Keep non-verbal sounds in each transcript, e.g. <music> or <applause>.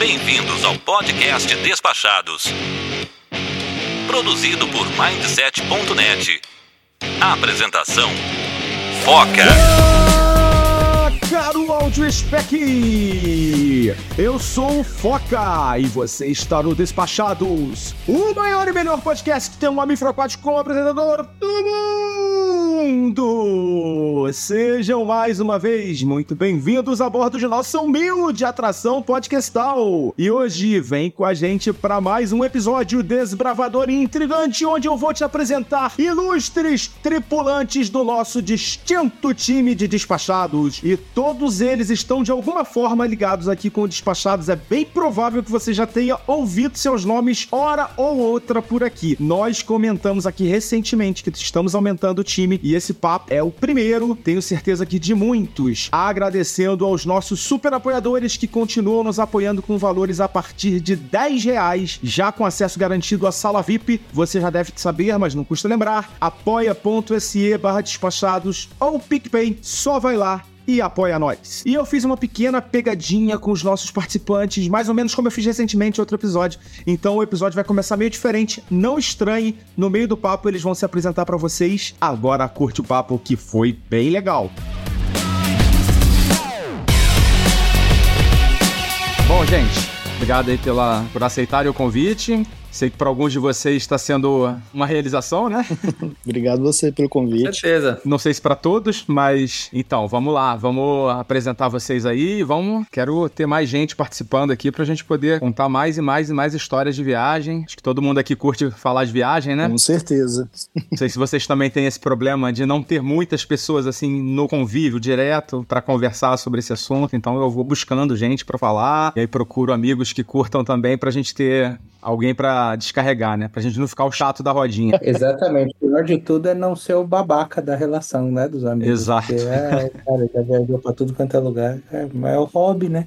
Bem-vindos ao podcast Despachados. Produzido por Mindset.net. Apresentação: Foca. Caro áudio spec! Eu sou o Foca e você está no Despachados, o maior e melhor podcast que tem um aquático como apresentador do mundo! Sejam mais uma vez muito bem-vindos a bordo de nossa humilde atração podcastal! E hoje vem com a gente para mais um episódio desbravador e intrigante, onde eu vou te apresentar ilustres tripulantes do nosso distinto time de despachados. E todos eles estão de alguma forma ligados aqui com Despachados. É bem provável que você já tenha ouvido seus nomes hora ou outra por aqui. Nós comentamos aqui recentemente que estamos aumentando o time e esse papo é o primeiro, tenho certeza que de muitos. Agradecendo aos nossos super apoiadores que continuam nos apoiando com valores a partir de 10 reais, já com acesso garantido à sala VIP. Você já deve saber, mas não custa lembrar. apoia.se barra despachados ou PicPay, só vai lá e apoia nós. E eu fiz uma pequena pegadinha com os nossos participantes, mais ou menos como eu fiz recentemente em outro episódio. Então o episódio vai começar meio diferente. Não estranhe, no meio do papo eles vão se apresentar para vocês. Agora curte o papo que foi bem legal. Bom, gente, obrigado aí pela, por aceitarem o convite. Sei que para alguns de vocês está sendo uma realização, né? <laughs> Obrigado você pelo convite. Certeza. Não sei se para todos, mas então, vamos lá, vamos apresentar vocês aí, vamos, quero ter mais gente participando aqui pra gente poder contar mais e mais e mais histórias de viagem. Acho que todo mundo aqui curte falar de viagem, né? Com certeza. Não sei se vocês também têm esse problema de não ter muitas pessoas assim no convívio direto para conversar sobre esse assunto, então eu vou buscando gente para falar e aí procuro amigos que curtam também pra gente ter alguém para descarregar, né? Pra gente não ficar o chato da rodinha. <laughs> Exatamente. O pior de tudo é não ser o babaca da relação, né? Dos amigos. Exato. Porque, é, cara, já viajou pra tudo quanto é lugar. É, mas é o hobby, né?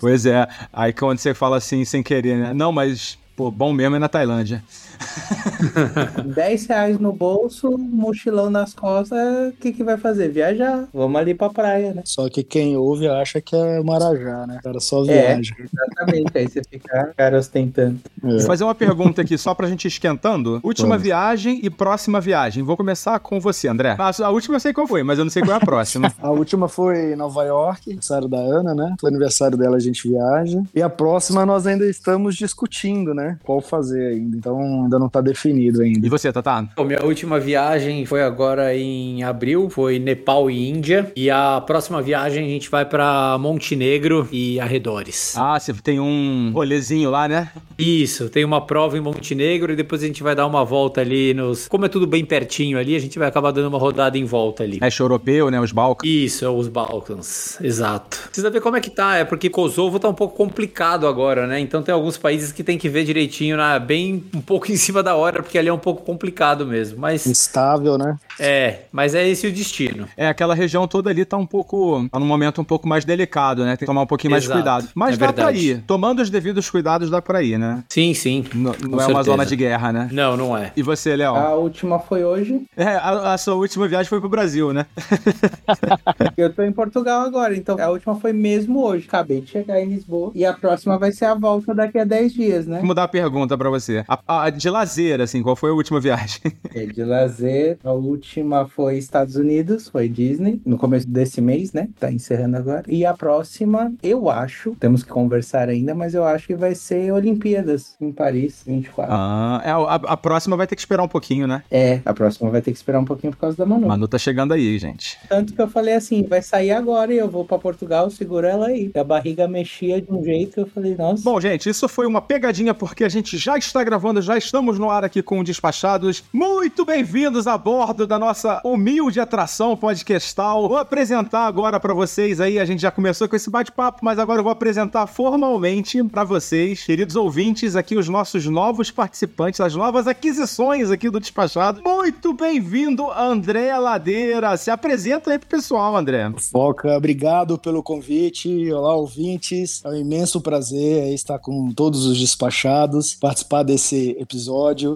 Pois é. Aí quando você fala assim, sem querer, né? Não, mas, pô, bom mesmo é na Tailândia. <laughs> 10 reais no bolso, mochilão nas costas, o que, que vai fazer? Viajar. Vamos ali pra praia, né? Só que quem ouve acha que é Marajá, né? O cara só É, viaja. exatamente. Aí você fica, cara, ostentando. Vou É. fazer uma pergunta aqui só pra gente ir esquentando. Última Vamos. viagem e próxima viagem. Vou começar com você, André. A última eu sei qual foi, mas eu não sei qual é a próxima. <laughs> A última foi em Nova York, aniversário da Ana, né? Foi aniversário dela, a gente viaja. E a próxima nós ainda estamos discutindo, né? Qual fazer ainda. Então ainda não tá definido E ainda. você, Tatá? Bom, minha última viagem foi agora em abril, foi Nepal e Índia. E a próxima viagem a gente vai pra Montenegro e arredores. Ah, você tem um rolezinho lá, né? Isso, tem uma prova em Montenegro e depois a gente vai dar uma volta ali nos. Como é tudo bem pertinho ali, a gente vai acabar dando uma rodada em volta ali. Leste europeu, né? Os Balcãs. Isso, é os Balcãs, exato. Precisa ver como é que tá, é porque Kosovo tá um pouco complicado agora, né? Então tem alguns países que tem que ver direitinho, né? bem um pouco em cima da hora, porque ali é um pouco complicado mesmo. Mas Instável, né? é, mas é esse o destino. É, aquela região toda ali tá um pouco. tá num momento um pouco mais delicado, né? Tem que tomar um pouquinho mais de Exato, cuidado. Mas é dá pra verdade. ir. Tomando os devidos cuidados, dá pra ir, né? Sim, sim. N- não com é uma zona de guerra, né? Não, não é. E você, Léo? A última foi hoje. É, a, a sua última viagem foi pro Brasil, né? <laughs> Eu tô em Portugal agora, então a última foi mesmo hoje. Acabei de chegar em Lisboa. E a próxima vai ser a volta daqui a 10 dias, né? Vou mudar a pergunta pra você. A, a de lazer, assim, qual foi a última viagem? <laughs> É, De lazer, a última foi Estados Unidos, foi Disney, no começo desse mês, né? Tá encerrando agora. E a próxima, eu acho, temos que conversar ainda, mas eu acho que vai ser Olimpíadas em Paris, 24. ah, é, a, a próxima vai ter que esperar um pouquinho, né? É, a próxima vai ter que esperar um pouquinho por causa da Manu. Manu tá chegando aí, gente. Tanto que eu falei assim, vai sair agora e eu vou pra Portugal, segura ela aí. A barriga mexia de um jeito que eu falei, nossa. Bom, gente, isso foi uma pegadinha porque a gente já está gravando, já estamos no ar aqui com Despachados. Muito bem-vindos a bordo da nossa humilde atração podcastal. Vou apresentar agora pra vocês aí, a gente já começou com esse bate-papo, mas agora eu vou apresentar formalmente pra vocês, queridos ouvintes, aqui os nossos novos participantes, as novas aquisições aqui do Despachados. Muito bem-vindo, André Ladeira. Se apresenta aí pro pessoal, André. Foca, obrigado pelo convite. Olá, ouvintes. É um imenso prazer estar com todos os despachados, participar desse episódio.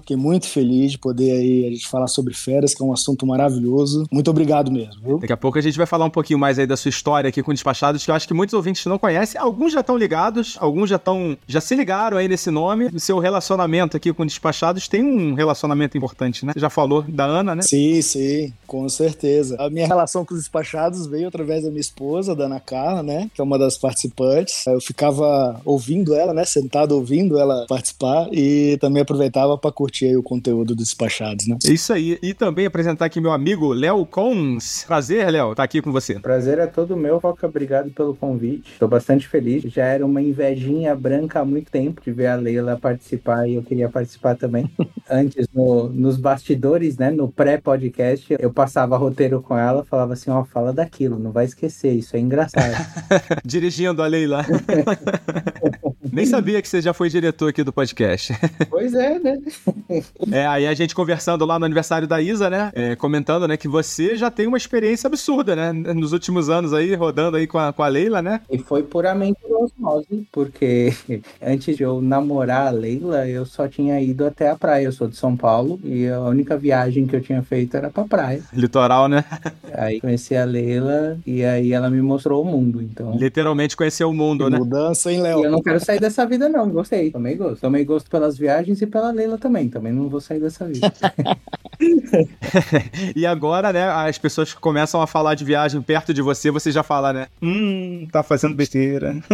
Fiquei muito feliz de poder aí a gente falar sobre férias, que é um assunto assunto maravilhoso. Muito obrigado mesmo, viu? Daqui a pouco a gente vai falar um pouquinho mais aí da sua história aqui com Despachados, que eu acho que muitos ouvintes não conhecem. Alguns já estão ligados, alguns já estão. já se ligaram aí nesse nome. O seu relacionamento aqui com Despachados tem um relacionamento importante, né? Você já falou da Ana, né? Sim, sim, com certeza. A minha relação com os despachados veio através da minha esposa, da Ana Carla, né? Que é uma das participantes. Eu ficava ouvindo ela, né? Sentado ouvindo ela participar e também aproveitava para curtir aí o conteúdo dos despachados, né? É Isso aí. E também apresentar aqui meu amigo Léo Cons. Prazer, Léo, tá aqui com você. Prazer é todo meu, Foca. Obrigado pelo convite. Tô bastante feliz. Já era uma invejinha branca há muito tempo de ver a Leila participar e eu queria participar também. <laughs> Antes, no- nos bastidores, né? No pré-podcast, eu passava roteiro com ela, falava assim: ó, fala daquilo, não vai esquecer, isso é engraçado. <laughs> Dirigindo a Leila. <laughs> Nem sabia que você já foi diretor aqui do podcast. <laughs> pois é, né? É, aí a gente conversando lá no aniversário da Isa, né? é, comentando, né, que você já tem uma experiência absurda, né? Nos últimos anos aí, rodando aí com a, com a Leila, né? E foi puramente por osmose, porque <laughs> antes de eu namorar a Leila, eu só tinha ido até a praia. Eu sou de São Paulo e a única viagem que eu tinha feito era pra praia. Litoral, né? Aí conheci a Leila e aí ela me mostrou o mundo. Então. Literalmente conheceu o mundo, né? Mudança, hein, E Léo? eu não quero sair dessa vida, não. Gostei. Tomei gosto. Tomei gosto pelas viagens e pela Leila também. Também não vou sair dessa vida. <laughs> E agora, né, as pessoas que começam a falar de viagem perto de você, você já fala, né? Hum, tá fazendo besteira. <laughs>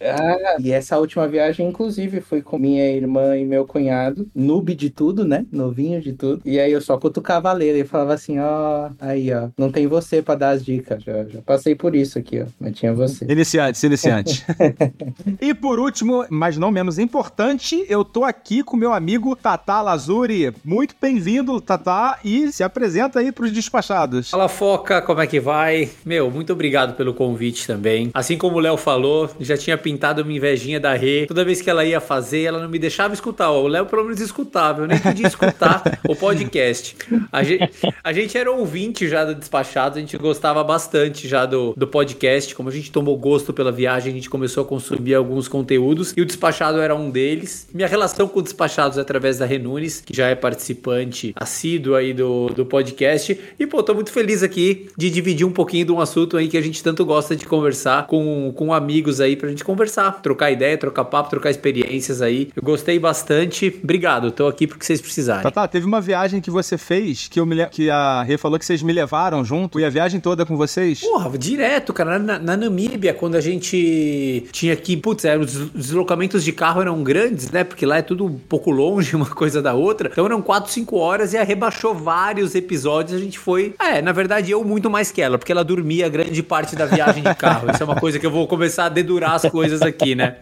Ah, e essa última viagem, inclusive, foi com minha irmã e meu cunhado, noob de tudo, né? Novinho de tudo. E aí eu só cutucava a Leila e falava assim: ó, aí, ó, não tem você pra dar as dicas. Já, já passei por isso aqui, ó. Mas tinha você. Iniciantes, iniciantes. <laughs> e por último, mas não menos importante, eu tô aqui com meu amigo Tata Lazuri. Muito bem-vindo, Tata, e se apresenta aí pros despachados. Fala Foca, como é que vai? Meu, muito obrigado pelo convite também. Assim como o Léo falou, já tinha pintado uma invejinha da Rê. Toda vez que ela ia fazer, ela não me deixava escutar. O Léo pelo menos escutava, eu nem podia escutar <laughs> o podcast. A gente, a gente era ouvinte já do Despachado, a gente gostava bastante já do, do podcast. Como a gente tomou gosto pela viagem, a gente começou a consumir alguns conteúdos e o Despachado era um deles. Minha relação com o Despachados é através da Renunes, que já é participante assíduo aí do, do podcast. E, pô, tô muito feliz aqui de dividir um pouquinho de um assunto aí que a gente tanto gosta de conversar com, com amigos aí pra gente conversar, trocar ideia, trocar papo, trocar experiências aí. Eu gostei bastante. Obrigado, tô aqui porque vocês precisarem. Tata, teve uma viagem que você fez que, eu me que a Rê falou que vocês me levaram junto e a viagem toda com vocês. Porra, direto, cara. Na, na Namíbia, quando a gente tinha que. Putz, é, os deslocamentos de carro eram grandes, né? Porque lá é tudo um pouco longe uma <laughs> coisa da outra. Então eram 4, 5 horas e a rebaixou vários episódios. A gente foi. É, na verdade, eu muito mais que ela, porque ela dormia grande parte da viagem de carro. Isso é uma coisa que eu vou começar a dedurar as coisas aqui, né?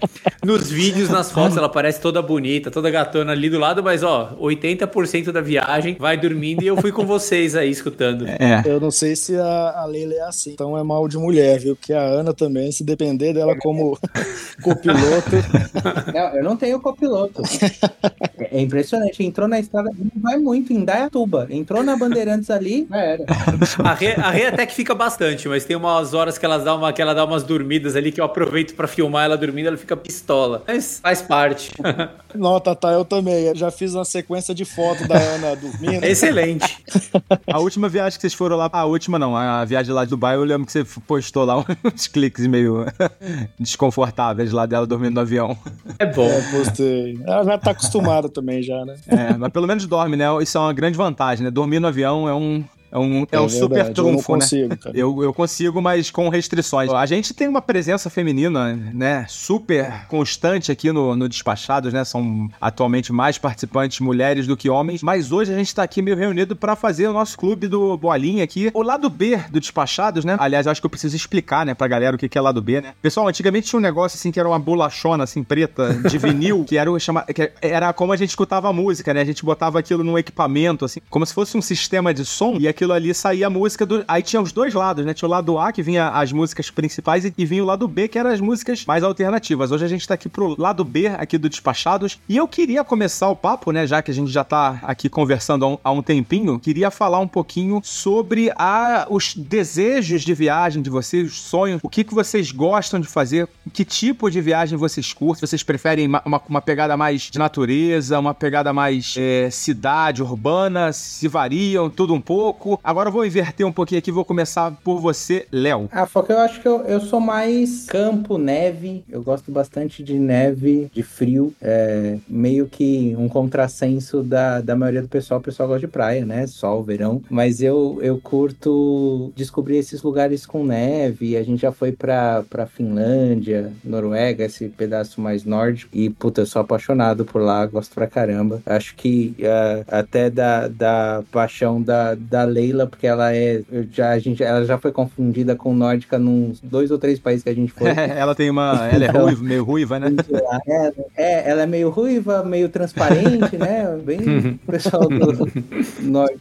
Nos vídeos, nas fotos, ela parece toda bonita, toda gatona ali do lado, mas ó, 80% da viagem vai dormindo e eu fui com vocês aí escutando. É. Eu não sei se a, a Leila é assim, então é mal de mulher, viu? Porque a Ana também, se depender dela como <laughs> copiloto, <laughs> Não, eu não tenho copiloto. É impressionante. Entrou na estrada, não vai muito, em Dayatuba. Entrou na Bandeirantes ali, já era. A Rê, a Rê até que fica bastante, mas tem umas horas que, elas dá uma, que ela dá umas dormidas ali que eu aproveito pra filmar ela dormindo, ela fica pistola. Mas faz parte. <laughs> não, Tata, eu também. Eu já fiz uma sequência de fotos da Ana dormindo. <laughs> Excelente. A última viagem que vocês foram lá. A última não, a viagem lá de Dubai, eu lembro que você postou lá uns cliques meio desconfortáveis lá dela dormindo no avião. <laughs> É bom. É, postei. Ela já tá acostumada também, já, né? É, mas pelo menos dorme, né? Isso é uma grande vantagem, né? Dormir no avião é um. É um, é um super verdade, eu trunfo, né? consigo, cara. Eu, eu consigo, mas com restrições. A gente tem uma presença feminina, né? Super constante aqui no, no Despachados, né? São atualmente mais participantes mulheres do que homens. Mas hoje a gente tá aqui meio reunido pra fazer o nosso clube do Bolinha aqui. O lado B do Despachados, né? Aliás, eu acho que eu preciso explicar, né, pra galera o que que é lado B, né? Pessoal, antigamente tinha um negócio assim que era uma bolachona, assim, preta, de vinil, <laughs> que era o chama... que era como a gente escutava a música, né? A gente botava aquilo num equipamento, assim, como se fosse um sistema de som, e aquilo aquilo ali saía a música do. Aí tinha os dois lados, né? Tinha o lado A, que vinha as músicas principais, e vinha o lado B, que eram as músicas mais alternativas. Hoje a gente tá aqui pro lado B, aqui do Despachados. E eu queria começar o papo, né? Já que a gente já tá aqui conversando há um, há um tempinho, queria falar um pouquinho sobre a, os desejos de viagem de vocês, os sonhos, o que, que vocês gostam de fazer, que tipo de viagem vocês curtem. Vocês preferem uma, uma, uma pegada mais de natureza, uma pegada mais é, cidade, urbana, se variam, tudo um pouco. Agora eu vou inverter um pouquinho aqui, vou começar por você, Léo. Ah, Foca, eu acho que eu, eu sou mais campo, neve. Eu gosto bastante de neve, de frio. É meio que um contrassenso da, da maioria do pessoal. O pessoal gosta de praia, né? Sol, verão. Mas eu, eu curto descobrir esses lugares com neve. A gente já foi pra, pra Finlândia, Noruega, esse pedaço mais nórdico. E, puta, eu sou apaixonado por lá, gosto pra caramba. Acho que uh, até da, da paixão da, da Leila, porque ela é. Já, a gente, ela já foi confundida com nórdica nos dois ou três países que a gente foi. <laughs> ela tem uma. Ela é ruiva, meio ruiva, né? <laughs> É, é, ela é meio ruiva, meio transparente, né? Bem <laughs> pessoal do norte.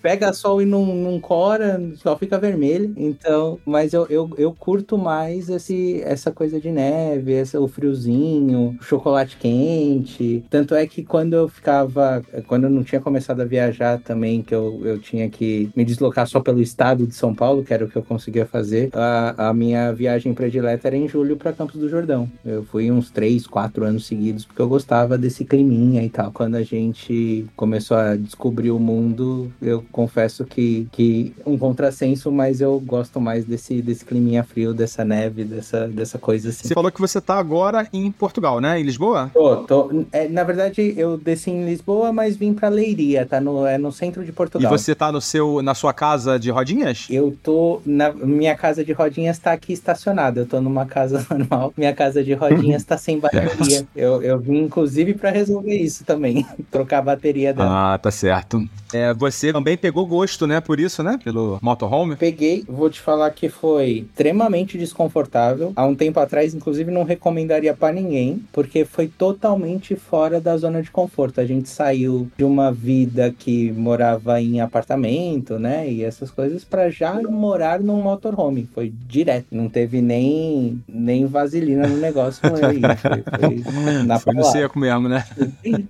Pega sol e não, não cora, só fica vermelho. Então, mas eu, eu, eu curto mais esse, essa coisa de neve, esse, o friozinho, o chocolate quente. Tanto é que quando eu ficava. Quando eu não tinha começado a viajar também, que eu, eu tinha que me deslocar só pelo estado de São Paulo, que era o que eu conseguia fazer, a, a minha viagem predileta era em julho para Campos do Jordão. Eu fui uns três, quatro anos seguidos, porque eu gostava desse climinha e tal. Quando a gente começou a descobrir o mundo, eu confesso que, que um contrassenso, mas eu gosto mais desse, desse climinha frio, dessa neve, dessa, dessa coisa assim. Você falou que você tá agora em Portugal, né? Em Lisboa? Tô, tô. É, na verdade, eu desci em Lisboa, mas vim pra Leiria, tá no, é no centro de Portugal. E você tá no seu, na sua casa de rodinhas? Eu tô. Na, minha casa de rodinhas tá aqui estacionada. Eu tô numa casa <laughs> normal. Minha casa de rodinhas tá sem bateria. <laughs> eu, eu vim, inclusive, para resolver isso também. <laughs> Trocar a bateria dela. Ah, tá certo. É, você também pegou gosto, né? Por isso, né? Pelo motorhome. Peguei, vou te falar que foi extremamente desconfortável. Há um tempo atrás, inclusive, não recomendaria para ninguém, porque foi totalmente fora da zona de conforto. A gente saiu de uma vida que morava em apartamento, né? E essas coisas, para já morar num motorhome. Foi direto. Não teve nem, nem vaselina no negócio com ele. Foi, foi <laughs> na foi no seco mesmo, né?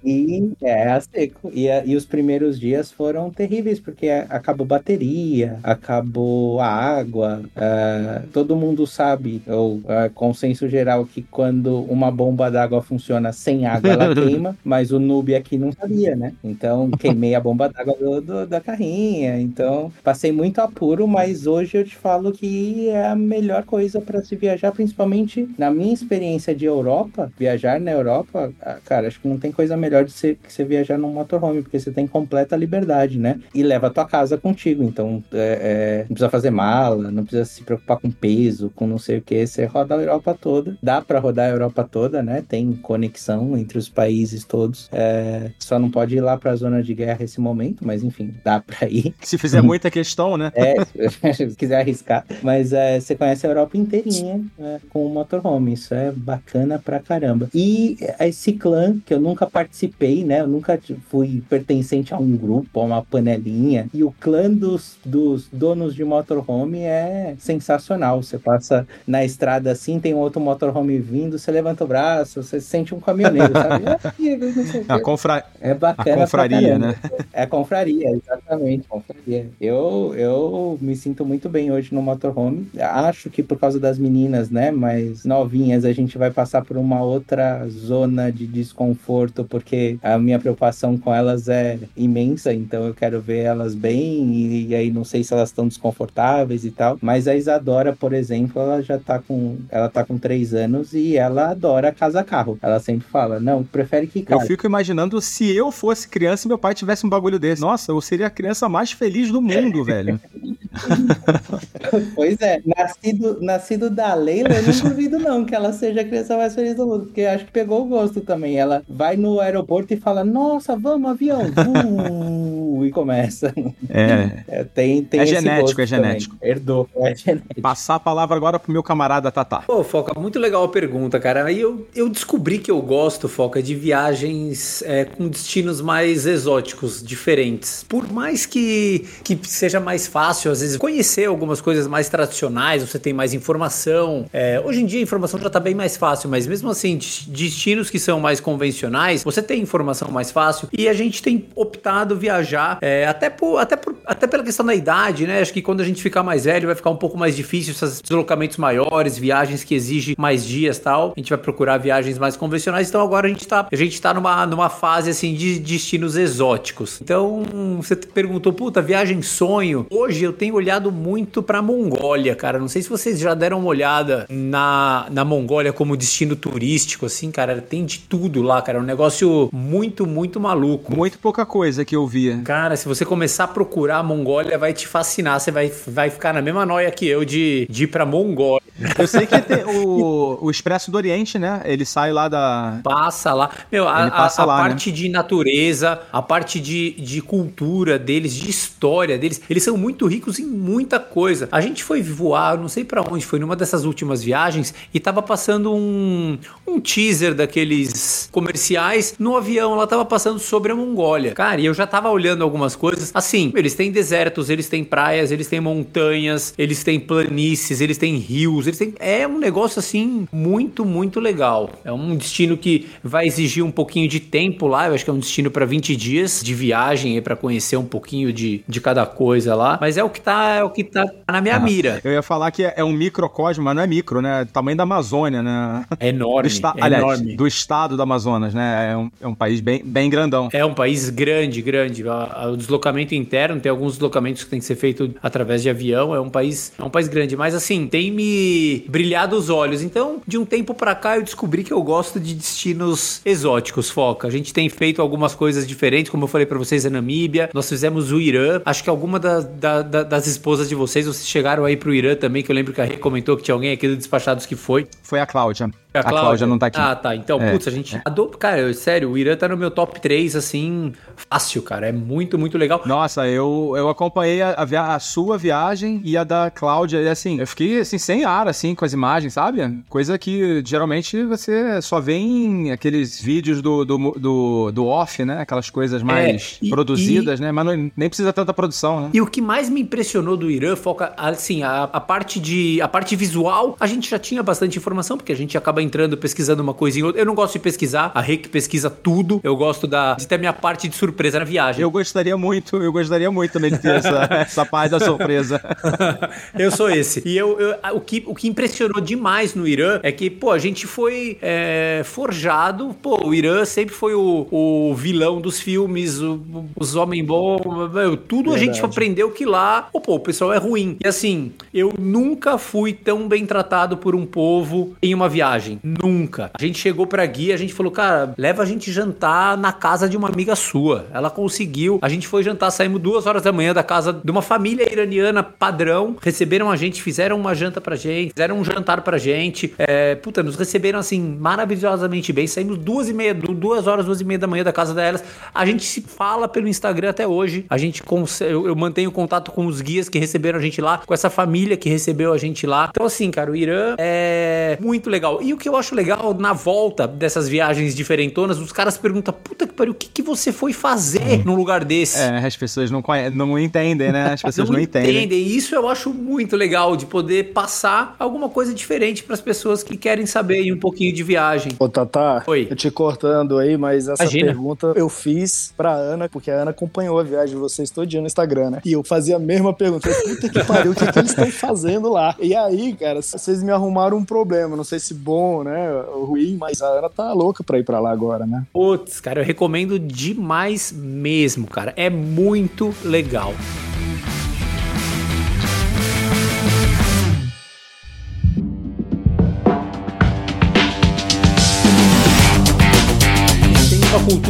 E é a seco. E, e os primeiros dias foram terríveis, porque acabou bateria, acabou a água. Uh, todo mundo sabe, ou uh, consenso geral, que quando uma bomba d'água funciona sem água, ela <laughs> queima, mas o noob aqui não sabia, né? Então queimei a bomba d'água do, do, da carrinha. Então passei muito apuro, mas hoje eu te falo que é a melhor coisa para se viajar, principalmente na minha experiência de Europa, viajar na Europa, ah, cara, acho que não tem coisa melhor de ser, que você viajar num motorhome, porque você tem completa liberdade, né? E leva a tua casa contigo, então é, é, não precisa fazer mala, não precisa se preocupar com peso, com não sei o que, você roda a Europa toda, dá para rodar a Europa toda, né? Tem conexão entre os países todos, é, só não pode ir lá para a zona de guerra esse momento, mas enfim, dá para ir. Se fizer muita questão, né? É, se <laughs> quiser arriscar, mas é, você conhece a Europa inteirinha é, com o motorhome, isso é bacana pra caramba. E esse clã que eu nunca participei, né? Eu nunca fui pertencente a um grupo, a uma panelinha. E o clã dos, dos donos de motorhome é sensacional. Você passa na estrada assim, tem um outro motorhome vindo, você levanta o braço, você se sente um caminhoneiro, sabe? <laughs> É, a confra... É bacana. A confraria, né? É a confraria, exatamente, confraria. Eu, eu me sinto muito bem hoje no motorhome. Acho que por causa das meninas, né, mais novinhas, a gente vai passar por uma outra zona de desconforto, porque a minha preocupação com elas é imensa, então eu quero ver elas bem e, e aí não sei se elas estão desconfortáveis e tal. Mas a Isadora, por exemplo, ela já tá com ela tá com três anos e ela adora casa-carro. Ela sempre fala, não, prefere que casa. Eu fico imaginando se eu fosse criança e meu pai tivesse um bagulho desse. Nossa, eu seria a criança mais feliz do mundo, velho. <laughs> Pois é, nascido, nascido da Leila, eu não <laughs> duvido não que ela seja a criança mais feliz do mundo, porque acho que pegou o gosto também. Ela vai no aeroporto e fala, nossa, vamos, avião, uh, <laughs> e começa. É. É, tem, tem É esse genético, gosto é genético. também. Herdou, é genético. Passar a palavra agora pro meu camarada Tatá. Pô, Foca, muito legal a pergunta, cara. Aí eu, eu descobri que eu gosto, Foca, de viagens é, com destinos mais exóticos, diferentes. Por mais que, que seja mais fácil, às vezes, conhecer algumas coisas mais tradicionais, você tem mais informação. É, hoje em dia a informação já tá bem mais fácil, mas mesmo assim, des- destinos que são mais convencionais, você tem informação mais fácil. E a gente tem optado viajar, é, até, por, até, por, até pela questão da idade, né? Acho que quando a gente ficar mais velho, vai ficar um pouco mais difícil esses deslocamentos maiores, viagens que exigem mais dias tal. A gente vai procurar viagens mais convencionais. Então agora a gente tá, a gente tá numa, numa fase assim de destinos exóticos. Então você perguntou, puta, viagem sonho. Hoje eu tenho olhado muito pra Mongólia, cara. Não sei se vocês já deram uma olhada na, na Mongólia como destino turístico, assim, cara. Tem de tudo lá, cara. É um negócio muito, muito maluco. Muito pouca coisa que eu via. Cara, se você começar a procurar a Mongólia, vai te fascinar. Você vai, vai ficar na mesma noia que eu de, de ir pra Mongólia. Eu sei que tem o, o Expresso do Oriente, né? Ele sai lá da. Passa lá. Meu, a, passa a- a lá, né? parte de natureza, a parte de, de cultura deles, de história deles, eles são muito ricos em muita coisa. A gente foi voar, não sei pra onde, foi numa dessas últimas viagens e tava passando um, um teaser daqueles comerciais no avião, lá tava passando sobre a Mongólia. Cara, e eu já tava olhando algumas coisas. Assim, eles têm desertos, eles têm praias, eles têm montanhas, eles têm planícies, eles têm rios, eles têm. É um negócio assim muito, muito legal. É um destino que vai exigir um pouquinho de tempo lá. Eu acho que é um destino para 20 dias de viagem aí para conhecer um pouquinho de, de cada coisa lá. Mas é o que tá, é o que tá na minha mira. Eu ia falar que é é um microcosmo, mas não é micro, né? Tamanho da Amazônia, né? É enorme. Do esta- é Aliás, enorme. do estado do Amazonas, né? É um, é um país bem, bem grandão. É um país grande, grande. O deslocamento interno tem alguns deslocamentos que tem que ser feito através de avião. É um país, é um país grande, mas assim tem me brilhado os olhos. Então, de um tempo pra cá, eu descobri que eu gosto de destinos exóticos. Foca. A gente tem feito algumas coisas diferentes, como eu falei pra vocês, a Namíbia. Nós fizemos o Irã. Acho que alguma da- da- da- das esposas de vocês, vocês chegaram aí pro Irã também, que eu lembro que a Rê comentou que tinha alguém aqui do Despachados que foi. Foi a Cláudia. A, Cláudia não tá aqui. Ah, tá. Então, É, putz, a gente. Adoro, cara, eu- sério, o Irã tá no meu top 3, assim, fácil, cara. É muito, muito legal. Nossa, eu, eu acompanhei a, a a sua viagem e a da Cláudia, e assim, eu fiquei assim, sem ar, assim, com as imagens, sabe? Coisa que geralmente você só vê em aqueles vídeos do, do, do, do off, né? Aquelas coisas mais É, e- produzidas, né? Mas não- nem precisa tanta produção, né? E o que mais me impressionou do Irã, foca, assim, a, a parte de a parte visual, a gente já tinha bastante informação, porque a gente acaba entrando pesquisando uma coisa em outra. Eu não gosto de pesquisar, a que pesquisa tudo. Eu gosto da, de ter a minha parte de surpresa na viagem. Eu gostaria muito, eu gostaria muito também de ter essa, <laughs> essa parte da surpresa. <laughs> eu sou esse. E eu, eu- o, que, o que impressionou demais no Irã é que, pô, a gente foi é, forjado. Pô, o Irã sempre foi o, o vilão dos filmes, o- os homens bons. Tudo a gente Verdade. aprendeu que lá, pô, pô, o pessoal é ruim. E assim, eu nunca fui tão bem tratado por um povo em uma viagem. Nunca. A gente chegou pra guia, a gente falou, cara, leva a gente jantar na casa de uma amiga sua. Ela conseguiu. A gente foi jantar, saímos duas horas da manhã da casa de uma família iraniana padrão. Receberam a gente, fizeram uma janta pra gente, fizeram um jantar pra gente. É, puta, nos receberam assim maravilhosamente bem. Saímos duas e meia, du- duas horas, duas e meia da manhã da casa delas. A gente se fala pelo Instagram até hoje. A gente eu, eu mantenho contato com os guias que receberam a gente lá, com essa família que recebeu a gente lá. Então, assim, cara, o Irã é muito legal. E o que eu acho legal na volta dessas viagens diferentonas, os caras perguntam: puta que pariu, o que, que você foi fazer num lugar desse? É, as pessoas não, conhe... não entendem, né? As <laughs> pessoas não, entendem. E isso eu acho muito legal de poder passar alguma coisa diferente para as pessoas que querem saber aí um pouquinho de viagem. Ô, Tatá, Oi. eu te cortando aí, mas essa Imagina. pergunta eu fiz pra Ana, porque a Ana acompanhou a viagem de vocês todinha no Instagram, né? E eu fazia a mesma pergunta. Puta que pariu, o que, que eles estão fazendo lá? E aí, cara, vocês me arrumaram um problema. Não sei se bom, né? Ou ruim, mas a Ana tá louca pra ir pra lá agora, né? Putz, cara, eu recomendo demais mesmo, cara. É muito legal.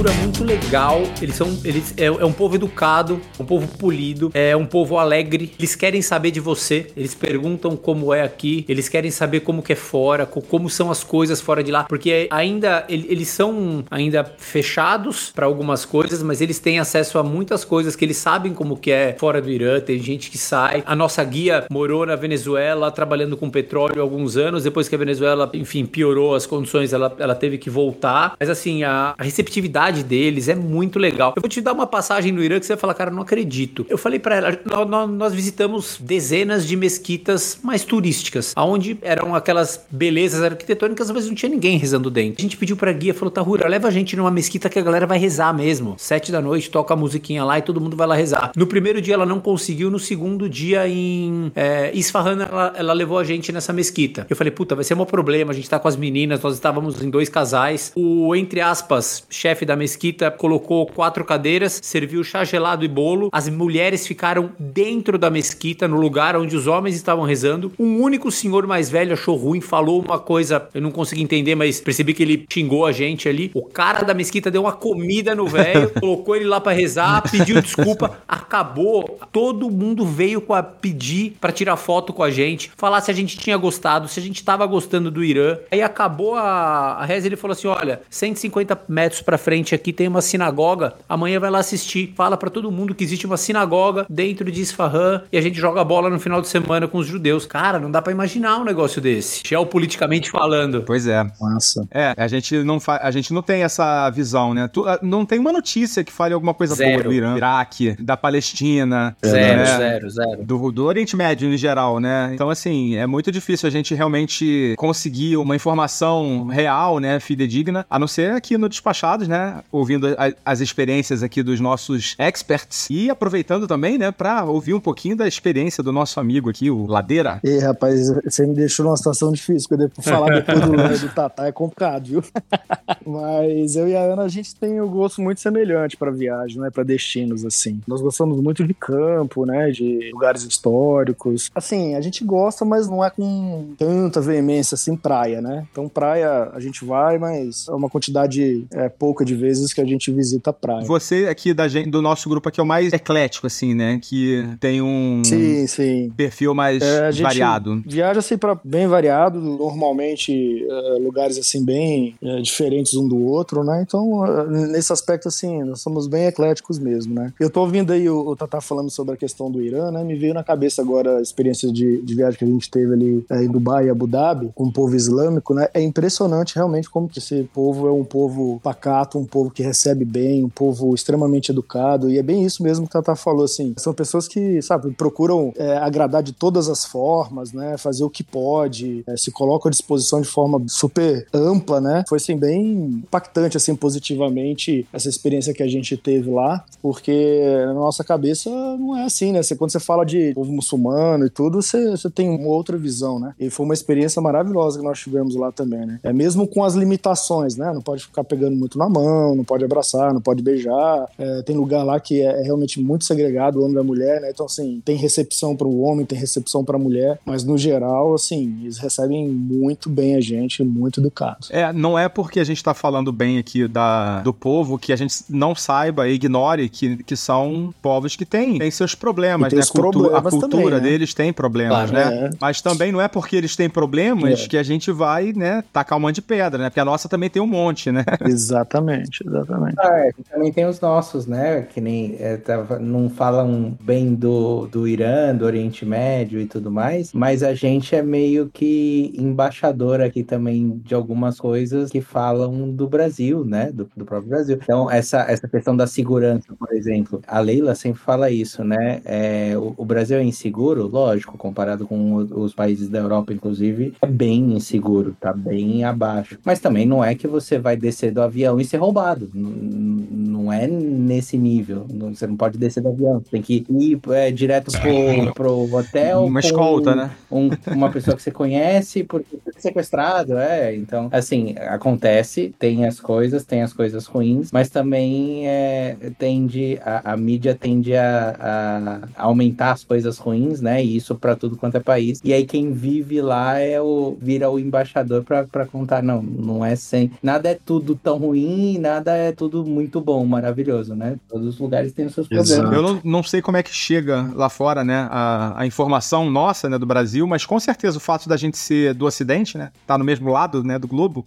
Cultura muito legal. Eles são. Eles, é, é um povo educado, um povo polido, é um povo alegre. Eles querem saber de você. Eles perguntam como é aqui. Eles querem saber como que é fora, como são as coisas fora de lá. Porque ainda eles são ainda fechados para algumas coisas, mas eles têm acesso a muitas coisas que eles sabem como que é fora do Irã. Tem gente que sai. A nossa guia morou na Venezuela trabalhando com petróleo há alguns anos. Depois que a Venezuela, enfim, piorou as condições, ela, ela teve que voltar. Mas assim, a, a receptividade deles é muito legal. Eu vou te dar uma passagem no Irã que você vai falar, cara, não acredito. Eu falei para ela, nós, nós, visitamos dezenas de mesquitas mais turísticas, aonde eram aquelas belezas arquitetônicas, mas não tinha ninguém rezando dentro. A gente pediu pra guia, falou, Tahura, leva a gente numa mesquita que a galera vai rezar mesmo. Sete da noite, toca a musiquinha lá e todo mundo vai lá rezar. No primeiro dia ela não conseguiu, no segundo dia em é, Isfahan ela, ela levou a gente nessa mesquita. Eu falei, puta, vai ser um problema, a gente tá com as meninas, nós estávamos em dois casais. O, entre aspas, chefe da mesquita colocou quatro cadeiras, serviu chá gelado e bolo. As mulheres ficaram dentro da mesquita, no lugar onde os homens estavam rezando. Um único senhor mais velho achou ruim, falou uma coisa, eu não consegui entender, mas percebi que ele xingou a gente ali. O cara da mesquita deu uma comida no velho, <laughs> colocou ele lá para rezar, pediu desculpa, acabou. Todo mundo veio com a pedir para tirar foto com a gente, falar se a gente tinha gostado, se a gente tava gostando do Irã. Aí acabou a, a reza, ele falou assim: olha, 150 metros para frente aqui tem uma sinagoga, amanhã vai lá assistir. Fala para todo mundo que existe uma sinagoga dentro de Isfahan e a gente joga bola no final de semana com os judeus. Cara, não dá para imaginar um negócio desse, geopoliticamente falando. Pois é. Massa. É, a gente não fa... a gente não tem essa visão, né? Tu, não tem uma notícia que fale alguma coisa zero. boa do Irã, Iraque, da Palestina, zero, né? zero, zero. Do, do Oriente Médio em geral, né? Então assim, é muito difícil a gente realmente conseguir uma informação real, né, fidedigna, a não ser aqui no Despachados, né, ouvindo a, as experiências aqui dos nossos experts e aproveitando também, né, para ouvir um pouquinho da experiência do nosso amigo aqui, o Ladeira. E rapaz, você me deixou numa situação difícil, porque depois falar depois do, do Tatá é complicado, viu? <laughs> Mas eu e a Ana, a gente tem um gosto muito semelhante para viagem, né, para destinos assim. Nós gostamos muito de campo, né, de lugares históricos. Assim, a gente gosta, mas não é com tanta veemência assim praia, né? Então praia a gente vai, mas é uma quantidade é, pouca de vezes que a gente visita a praia. Você aqui da gente, do nosso grupo aqui é o mais eclético assim, né, que tem um sim, sim. perfil mais É, variado. Viaja assim para bem variado, normalmente é, lugares assim bem é, diferentes um do outro, né? Então, é, nesse aspecto assim, nós somos bem ecléticos mesmo, né? Eu tô ouvindo aí o, o Tatá falando sobre a questão do Irã, né? Me veio na cabeça agora a experiência de, de viagem que a gente teve ali é, em Dubai e Abu Dhabi com o povo islâmico, né? É impressionante realmente como que esse povo é um povo pacato, um povo que recebe bem, um povo extremamente educado, e é bem isso mesmo que o Tatá falou, assim, são pessoas que, sabe, procuram é, agradar de todas as formas, né? Fazer o que pode, é, se colocam à disposição de forma super ampla, né? Foi, assim, bem impactante, assim, positivamente essa experiência que a gente teve lá, porque na nossa cabeça não é assim, né? Você, quando você fala de povo muçulmano e tudo, você, você tem uma outra visão, né? E foi uma experiência maravilhosa que nós tivemos lá também, né? É mesmo com as limitações, né? Não pode ficar pegando muito na mão, não pode abraçar, não pode beijar. É, tem lugar lá que é, é realmente muito segregado, o homem da mulher, né? Então, assim, tem recepção para o homem, tem recepção para a mulher, mas no geral, assim, eles recebem muito bem a gente, muito educados. É, não é porque a gente tá falando bem aqui da, do povo que a gente não saiba e ignore que, que são povos que têm, têm seus problemas, né? A, cultu- a problemas cultura também, né? deles tem problemas, Claro, né? é. Mas também não é porque eles têm problemas É. que a gente vai, né, tacar um monte de pedra, né? Porque a nossa também tem um monte, né? Exatamente, exatamente. Ah, é, também tem os nossos, né? Que nem é, não falam bem do, do Irã, do Oriente Médio e tudo mais, mas a gente é meio que embaixador aqui também de algumas coisas que falam do Brasil, né? Do, do próprio Brasil. Então, essa, essa questão da segurança, por exemplo, a Leila sempre fala isso, né? É, o, o Brasil é inseguro, lógico, comparado com os países da Europa, inclusive, é bem inseguro, tá bem abaixo. Mas também não é que você vai descer do avião e ser roubado. N- Não é nesse nível. Você não pode descer do avião. Você tem que ir é, direto pro, pro hotel. Uma escolta, né? um- uma pessoa que você conhece porque foi sequestrado, é. Então, assim, acontece, tem as coisas, tem as coisas ruins, mas também é, tende, a, a mídia tende a, a aumentar as coisas ruins, né? E isso para tudo quanto é país. E aí quem vive lá é o vira o embaixador para contar, não, não é sem, nada é tudo tão ruim ruim, nada é tudo muito bom, maravilhoso, né? Todos os lugares têm os seus Exato. problemas. Eu não, não sei como é que chega lá fora, né, a, a informação nossa, né, do Brasil, mas com certeza o fato da gente ser do Ocidente, né, tá no mesmo lado, né, do globo,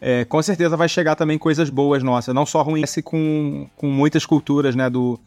é, com certeza vai chegar também coisas boas nossas, não só ruins, com, com muitas culturas, né, do,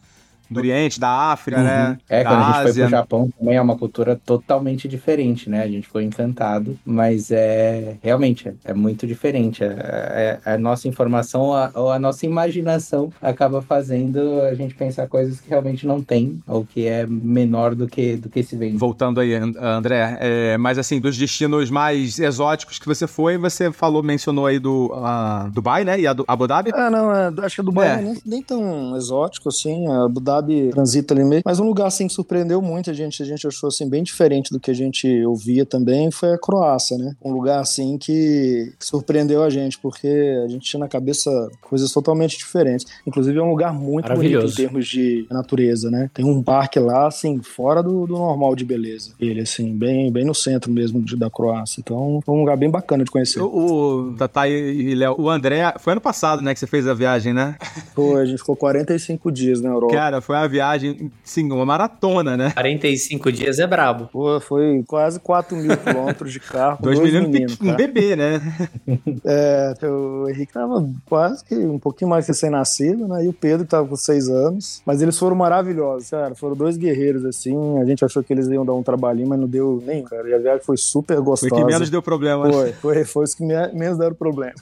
do Oriente, da África, né, É, da quando a gente foi Ásia. pro Japão também é uma cultura totalmente diferente, né? A gente ficou encantado, mas é realmente é, é muito diferente. É, é- a nossa informação a- ou a nossa imaginação acaba fazendo a gente pensar coisas que realmente não tem ou que é menor do que do que se vende. Voltando aí, And- André, é, mas assim, dos destinos mais exóticos que você foi, você falou, mencionou aí do ah, Dubai, né, e a do Abu Dhabi. É, não, é, acho que a Dubai É. não é nem, nem tão exótico assim, a Abu Dhabi transita ali meio, mas um lugar assim que surpreendeu muito a gente, a gente achou assim bem diferente do que a gente ouvia também, foi a Croácia, né? Um lugar assim que surpreendeu a gente, porque a gente tinha na cabeça coisas totalmente diferentes. Inclusive é um lugar muito bonito em termos de natureza, né? Tem um parque lá, assim, fora do, do normal de beleza. Ele, assim, bem, bem no centro mesmo de- da Croácia. Então, foi um lugar bem bacana de conhecer. O, o Tatá e Léo, o André, foi ano passado, né, que você fez a viagem, né? Foi, a gente ficou 45 dias na Europa. Cara, foi uma viagem, sim, uma maratona, né? 45 dias é brabo. Pô, foi quase 4 mil quilômetros de carro. com Dois, dois meninos, meninos, pequ- um cara. bebê, né? <laughs> É, o Henrique tava quase que um pouquinho mais recém-nascido, né? E o Pedro tava com 6 anos. Mas eles foram maravilhosos, cara. Foram dois guerreiros, assim. A gente achou que eles iam dar um trabalhinho, mas não deu nem, cara. E a viagem foi super Foi gostosa. que menos deu problema. Foi, foi, foi os que me- menos deram problema.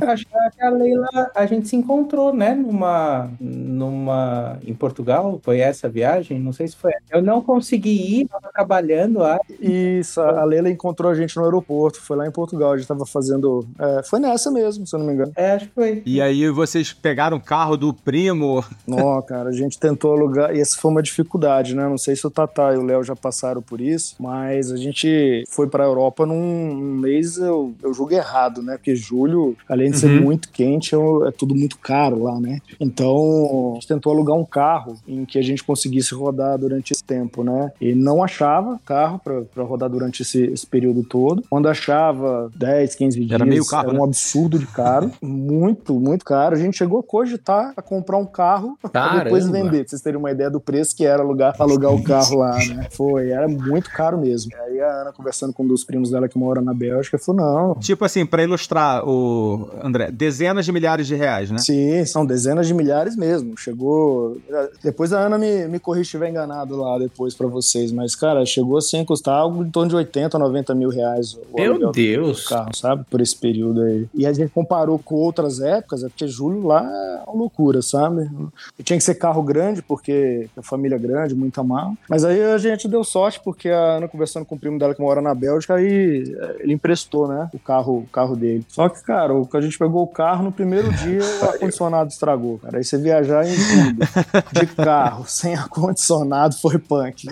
Acho que a Leila, a gente se encontrou, né, numa, numa, em Portugal, foi essa viagem, não sei se foi. Eu não consegui ir, tava trabalhando lá, Isso, a Leila encontrou a gente no aeroporto. Foi lá em Portugal. A gente tava fazendo. é, foi nessa mesmo, se eu não me engano. é, acho que foi. E aí vocês pegaram o carro do primo. Não, <laughs> cara, a gente tentou alugar, e essa foi uma dificuldade, né? Não sei se o Tatá e o Léo já passaram por isso, mas a gente foi pra Europa num, num mês, eu, eu julgo errado, né? Porque julho, além de ser Uhum. muito quente, é, é tudo muito caro lá, né? Então, a gente tentou alugar um carro em que a gente conseguisse rodar durante esse tempo, né? E não achava carro pra, pra rodar durante esse, esse período todo. Quando achava 10, 15 dias, Era meio carro, era um né? absurdo de caro. <laughs> muito, muito caro. A gente chegou a cogitar a comprar um carro pra depois vender, pra vocês terem uma ideia do preço que era alugar, alugar o carro lá, né? <laughs> Foi, era muito caro mesmo. Aí a Ana, conversando com um dos primos dela que mora na Bélgica, falou: não. Tipo assim, pra ilustrar o André, dezenas de milhares de reais, né? Sim, são dezenas de milhares mesmo. Chegou. Depois a Ana me, me corrige se estiver enganado lá depois pra vocês, mas, cara, chegou assim a custar algo em torno de 80, 90 mil reais o Meu Deus. carro, sabe? Por esse período aí. E a gente comparou com outras épocas, é porque julho lá é uma loucura, sabe? E tinha que ser carro grande, porque a família é grande, muita mala. Mas aí a gente deu sorte, porque a Ana conversando com o primo dela que mora na Bélgica, aí eh, ele emprestou, né? O carro, o carro dele. Só que, cara, o que a gente pegou o carro, no primeiro dia o ar-condicionado estragou, cara. Aí você viajar em tudo, <laughs> de carro, sem ar-condicionado, foi punk.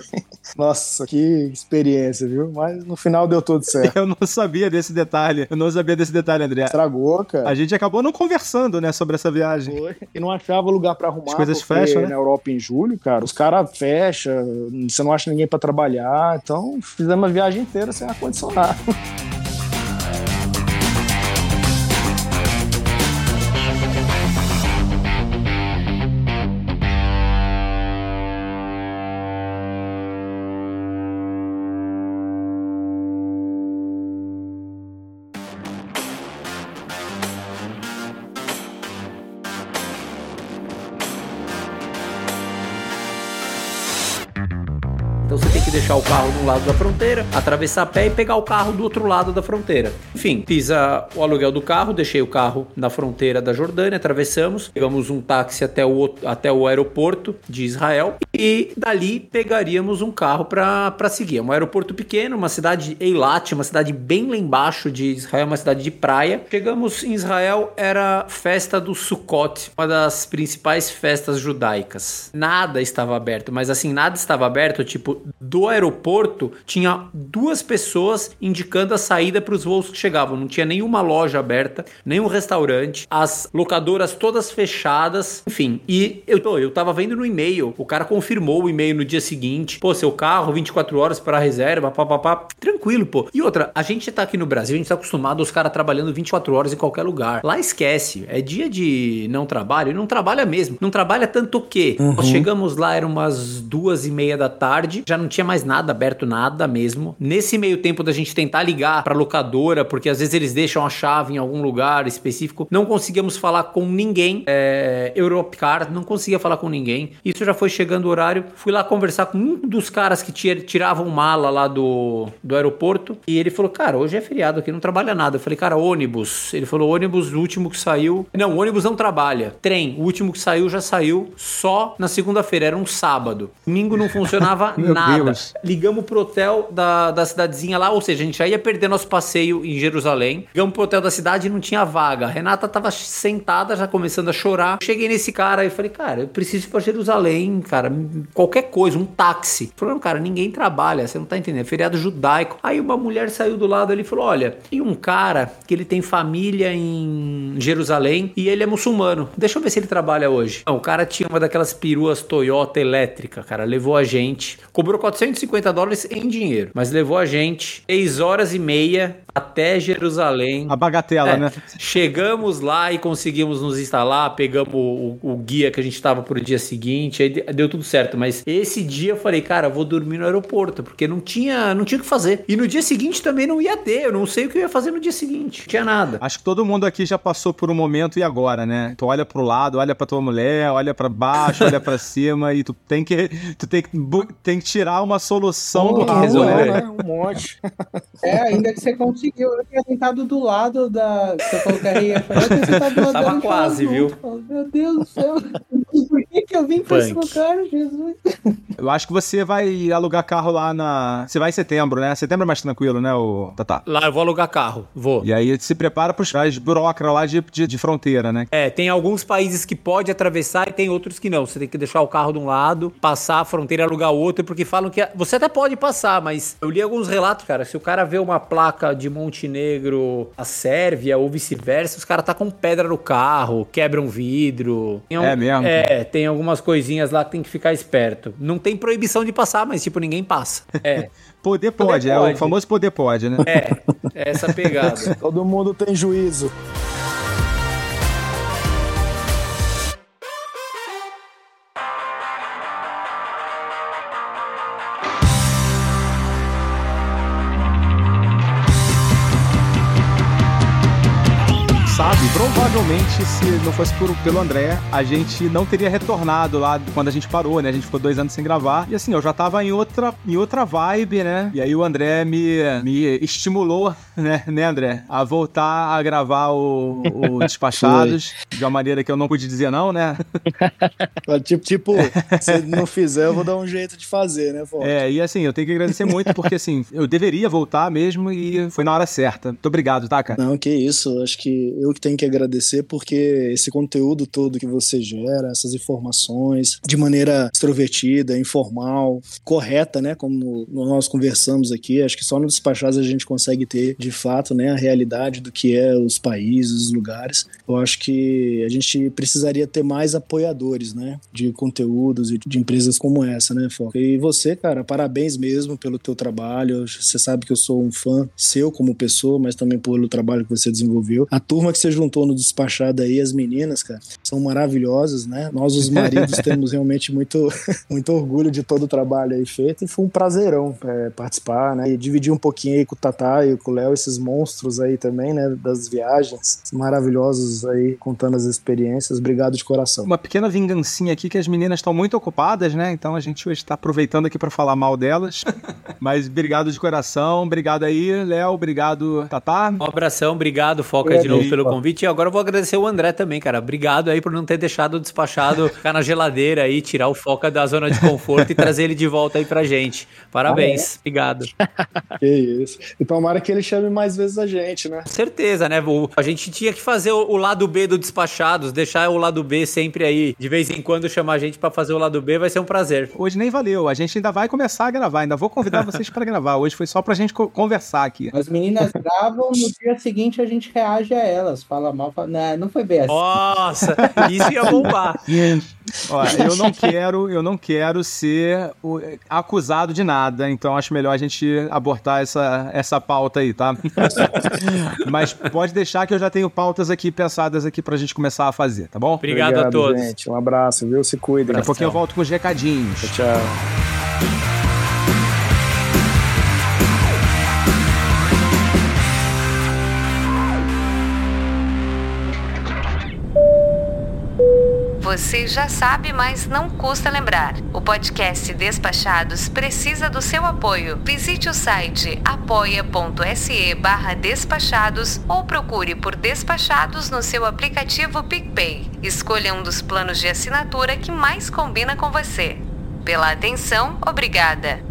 Nossa, que experiência, viu? Mas no final deu tudo certo. Eu não sabia desse detalhe. Eu não sabia desse detalhe, André. Estragou, cara. A gente acabou não conversando, né, sobre essa viagem. Foi. E não achava lugar pra arrumar. As coisas fecham, né? Na Europa em julho, cara, os caras fecham, você não acha ninguém pra trabalhar. Então, fizemos a viagem inteira sem ar-condicionado. Você tem um lado da fronteira, atravessar a pé e pegar o carro do outro lado da fronteira. Enfim, fiz a- o aluguel do carro, deixei o carro na fronteira da Jordânia, atravessamos, pegamos um táxi até o, até o aeroporto de Israel e dali pegaríamos um carro para seguir. É um aeroporto pequeno, uma cidade Eilat, uma cidade bem lá embaixo de Israel, uma cidade de praia. Chegamos em Israel, era festa do Sukkot, uma das principais festas judaicas. Nada estava aberto, mas assim, nada estava aberto, tipo, do aeroporto tinha duas pessoas indicando a saída para os voos que chegavam. Não tinha nenhuma loja aberta, nenhum restaurante, as locadoras todas fechadas, enfim. E eu, eu tava vendo no e-mail, o cara confirmou o e-mail no dia seguinte. Pô, seu carro, 24 horas para reserva, papapá. Tranquilo, pô. E outra, a gente tá aqui no Brasil, a gente tá acostumado os caras trabalhando 24 horas em qualquer lugar. Lá esquece. É dia de não trabalho e não trabalha mesmo. Não trabalha tanto o quê? Nós chegamos lá, eram umas duas e meia da tarde, já não tinha mais nada aberto, nada mesmo. Nesse meio tempo da gente tentar ligar pra locadora, porque às vezes eles deixam a chave em algum lugar específico, não conseguíamos falar com ninguém. É, Europcar, não conseguia falar com ninguém. Isso já foi chegando o horário. Fui lá conversar com um dos caras que tira- tiravam mala lá do, do aeroporto e ele falou: Cara, hoje é feriado aqui, não trabalha nada. Eu falei: Cara, ônibus. Ele falou: ônibus, o último que saiu. Não, ônibus não trabalha. Trem, o último que saiu já saiu só na segunda-feira, era um sábado. Domingo não funcionava <laughs> nada. Deus. Ligamos pro hotel da, da cidadezinha lá, ou seja, a gente já ia perder nosso passeio em Jerusalém. Ligamos pro hotel da cidade e não tinha vaga. A Renata tava sentada, já começando a chorar. Cheguei nesse cara e falei, cara, eu preciso ir pra Jerusalém, cara. Qualquer coisa, um táxi. Falou, cara, ninguém trabalha, você não tá entendendo. É feriado judaico. Aí uma mulher saiu do lado ali e falou: olha, tem um cara que ele tem família em Jerusalém e ele é muçulmano. Deixa eu ver se ele trabalha hoje. Não, o cara tinha uma daquelas peruas Toyota elétrica, cara. Levou a gente. Cobrou 450 dólares em dinheiro, mas levou a gente 6 horas e meia até Jerusalém. A bagatela, É, né? Chegamos lá e conseguimos nos instalar, pegamos o, o guia que a gente estava pro dia seguinte, aí de- deu tudo certo. Mas esse dia eu falei, cara, vou dormir no aeroporto, porque não tinha, não tinha o que fazer. E no dia seguinte também não ia ter, eu não sei o que eu ia fazer no dia seguinte. Não tinha nada. Acho que todo mundo aqui já passou por um momento e agora, né? Tu olha pro lado, olha pra tua mulher, olha pra baixo, olha pra <laughs> cima e tu tem que tu tem que, tem que tirar uma solução do rabo, resolver. né? né? Um <laughs> monte. É, ainda que você conseguiu. Eu tinha sentado do lado da. Você falou que era ia fazer, eu tinha sentado do lado Tava quase, viu? "Não, Meu Deus do céu. <laughs> Por que, que eu vim pra esse lugar, Jesus? Eu acho que você vai alugar carro lá na. Você vai em setembro, né? Setembro é mais tranquilo, né, o Tatá? Lá eu vou alugar carro, vou. E aí se prepara pros pras burocras lá de, de, de fronteira, né? É, tem alguns países que pode atravessar e tem outros que não. Você tem que deixar o carro de um lado, passar a fronteira e alugar outro, porque falam que você até pode passar, mas eu li alguns relatos, cara. Se o cara vê uma placa de Montenegro, a Sérvia ou vice-versa, os caras tá com pedra no carro, quebram vidro. Tem É mesmo? É, tem algumas coisinhas lá que tem que ficar esperto. Não tem proibição de passar, mas tipo, ninguém passa. É, <laughs> Poder pode, é pode. o famoso poder pode, né? é, é essa pegada. <laughs> Todo mundo tem juízo. Provavelmente se não fosse por, pelo André, a gente não teria retornado lá quando a gente parou, né? A gente ficou dois anos sem gravar. E assim, eu já tava em outra, em outra vibe, né? E aí o André me, me estimulou, <laughs> né, né, André? A voltar a gravar o, o <laughs> Despachados de uma maneira que eu não pude dizer não, né? <laughs> Tipo, tipo, se não fizer, eu vou dar um jeito de fazer, né, Fox? É, e assim, eu tenho que agradecer muito porque assim, eu deveria voltar mesmo e foi na hora certa. Muito obrigado, tá, cara? Não, que isso. Acho que eu que tenho que agradecer porque esse conteúdo todo que você gera, essas informações, de maneira extrovertida, informal, correta, né? Como nós conversamos aqui, acho que só no Despachados a gente consegue ter, de fato, né, a realidade do que é os países, os lugares. Eu acho que a gente precisaria ter mais apoiadores, né? De conteúdos e de empresas como essa, né, Foca? E você, cara, parabéns mesmo pelo teu trabalho. Você sabe que eu sou um fã seu como pessoa, mas também pelo trabalho que você desenvolveu. A turma que você juntou no Despachado aí, as meninas, cara, são maravilhosas, né? Nós, os maridos, <laughs> temos realmente muito, <laughs> muito orgulho de todo o trabalho aí feito e foi um prazerão é, participar, né? E dividir um pouquinho aí com o Tatá e com o Léo, esses monstros aí também, né? Das viagens maravilhosos aí, contando as experiências. Obrigado de coração. Uma pequena vingancinha aqui que as meninas estão muito ocupadas, né? Então a gente hoje está aproveitando aqui para falar mal delas. <laughs> Mas obrigado de coração, obrigado aí, Léo, obrigado, Tatá. Um abração, obrigado, Foca, de novo aí, pelo ó. convite. E agora eu vou agradecer o André também, cara. Obrigado aí aí por não ter deixado o despachado <laughs> ficar na geladeira aí, tirar o foca da zona de conforto e trazer ele de volta aí pra gente. Parabéns, ah, é? obrigado. <laughs> Que isso. E tomara que ele chame mais vezes a gente, né? Certeza, né? A gente tinha que fazer o lado B do despachados, deixar o lado B sempre aí, de vez em quando chamar a gente para fazer o lado B, vai ser um prazer. Hoje nem valeu, a gente ainda vai começar a gravar, ainda vou convidar vocês para gravar. Hoje foi só pra gente conversar aqui. As meninas gravam, no dia seguinte a gente reage a elas, fala mal, fala, não, não foi bem assim. Nossa, <laughs> isso ia bombar. <laughs> Olha, eu não quero, eu não quero ser o, acusado de nada, então acho melhor a gente abortar essa, essa pauta aí, tá? <laughs> Mas pode deixar que eu já tenho pautas aqui pensadas aqui pra gente começar a fazer, tá bom? Obrigado, Obrigado a todos. Gente. Um abraço, viu? Se cuida. Daqui a pouquinho eu volto com os recadinhos. tchau. tchau. Você já sabe, mas não custa lembrar. O podcast Despachados precisa do seu apoio. Visite o site apoia.se despachados ou procure por Despachados no seu aplicativo PicPay. Escolha um dos planos de assinatura que mais combina com você. Pela atenção, obrigada.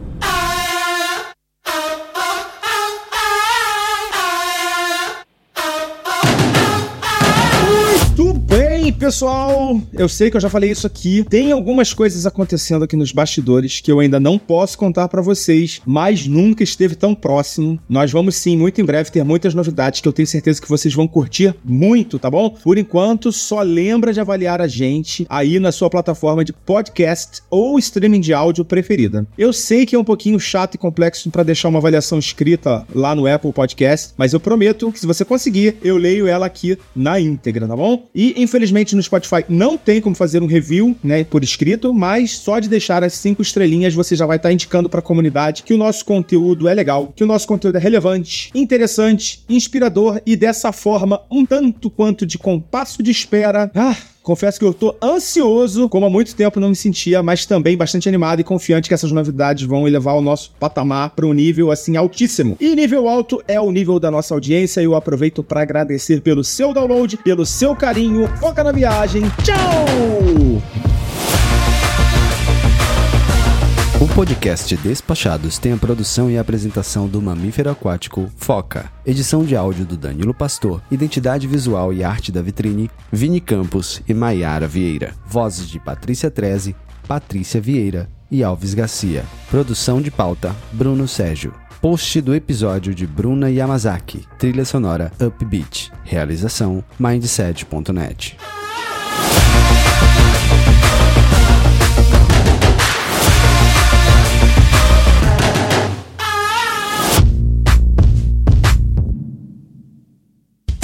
Pessoal? Eu sei que eu já falei isso aqui. Tem algumas coisas acontecendo aqui nos bastidores que eu ainda não posso contar para vocês, mas nunca esteve tão próximo. Nós vamos sim, muito em breve, ter muitas novidades que eu tenho certeza que vocês vão curtir muito, tá bom? Por enquanto, só lembra de avaliar a gente aí na sua plataforma de podcast ou streaming de áudio preferida. Eu sei que é um pouquinho chato e complexo para deixar uma avaliação escrita lá no Apple Podcast, mas eu prometo que se você conseguir, eu leio ela aqui na íntegra, tá bom? E Infelizmente no Spotify não tem como fazer um review, né, por escrito, mas só de deixar as cinco estrelinhas você já vai estar tá indicando para a comunidade que o nosso conteúdo é legal, que o nosso conteúdo é relevante, interessante, inspirador e dessa forma um tanto quanto de compasso de espera. Ah, Confesso que eu tô ansioso, como há muito tempo não me sentia, mas também bastante animado e confiante que essas novidades vão elevar o nosso patamar para um nível assim altíssimo. E nível alto é o nível da nossa audiência e eu aproveito para agradecer pelo seu download, pelo seu carinho. Foca na viagem. Tchau! Podcast Despachados tem a produção e a apresentação do mamífero aquático Foca, edição de áudio do Danilo Pastor, identidade visual e arte da vitrine Vini Campos e Maiara Vieira, vozes de Patrícia Treze, Patrícia Vieira e Alves Garcia, produção de pauta Bruno Sérgio. Post do episódio de Bruna Yamazaki, trilha sonora Upbeat, realização mindset.net.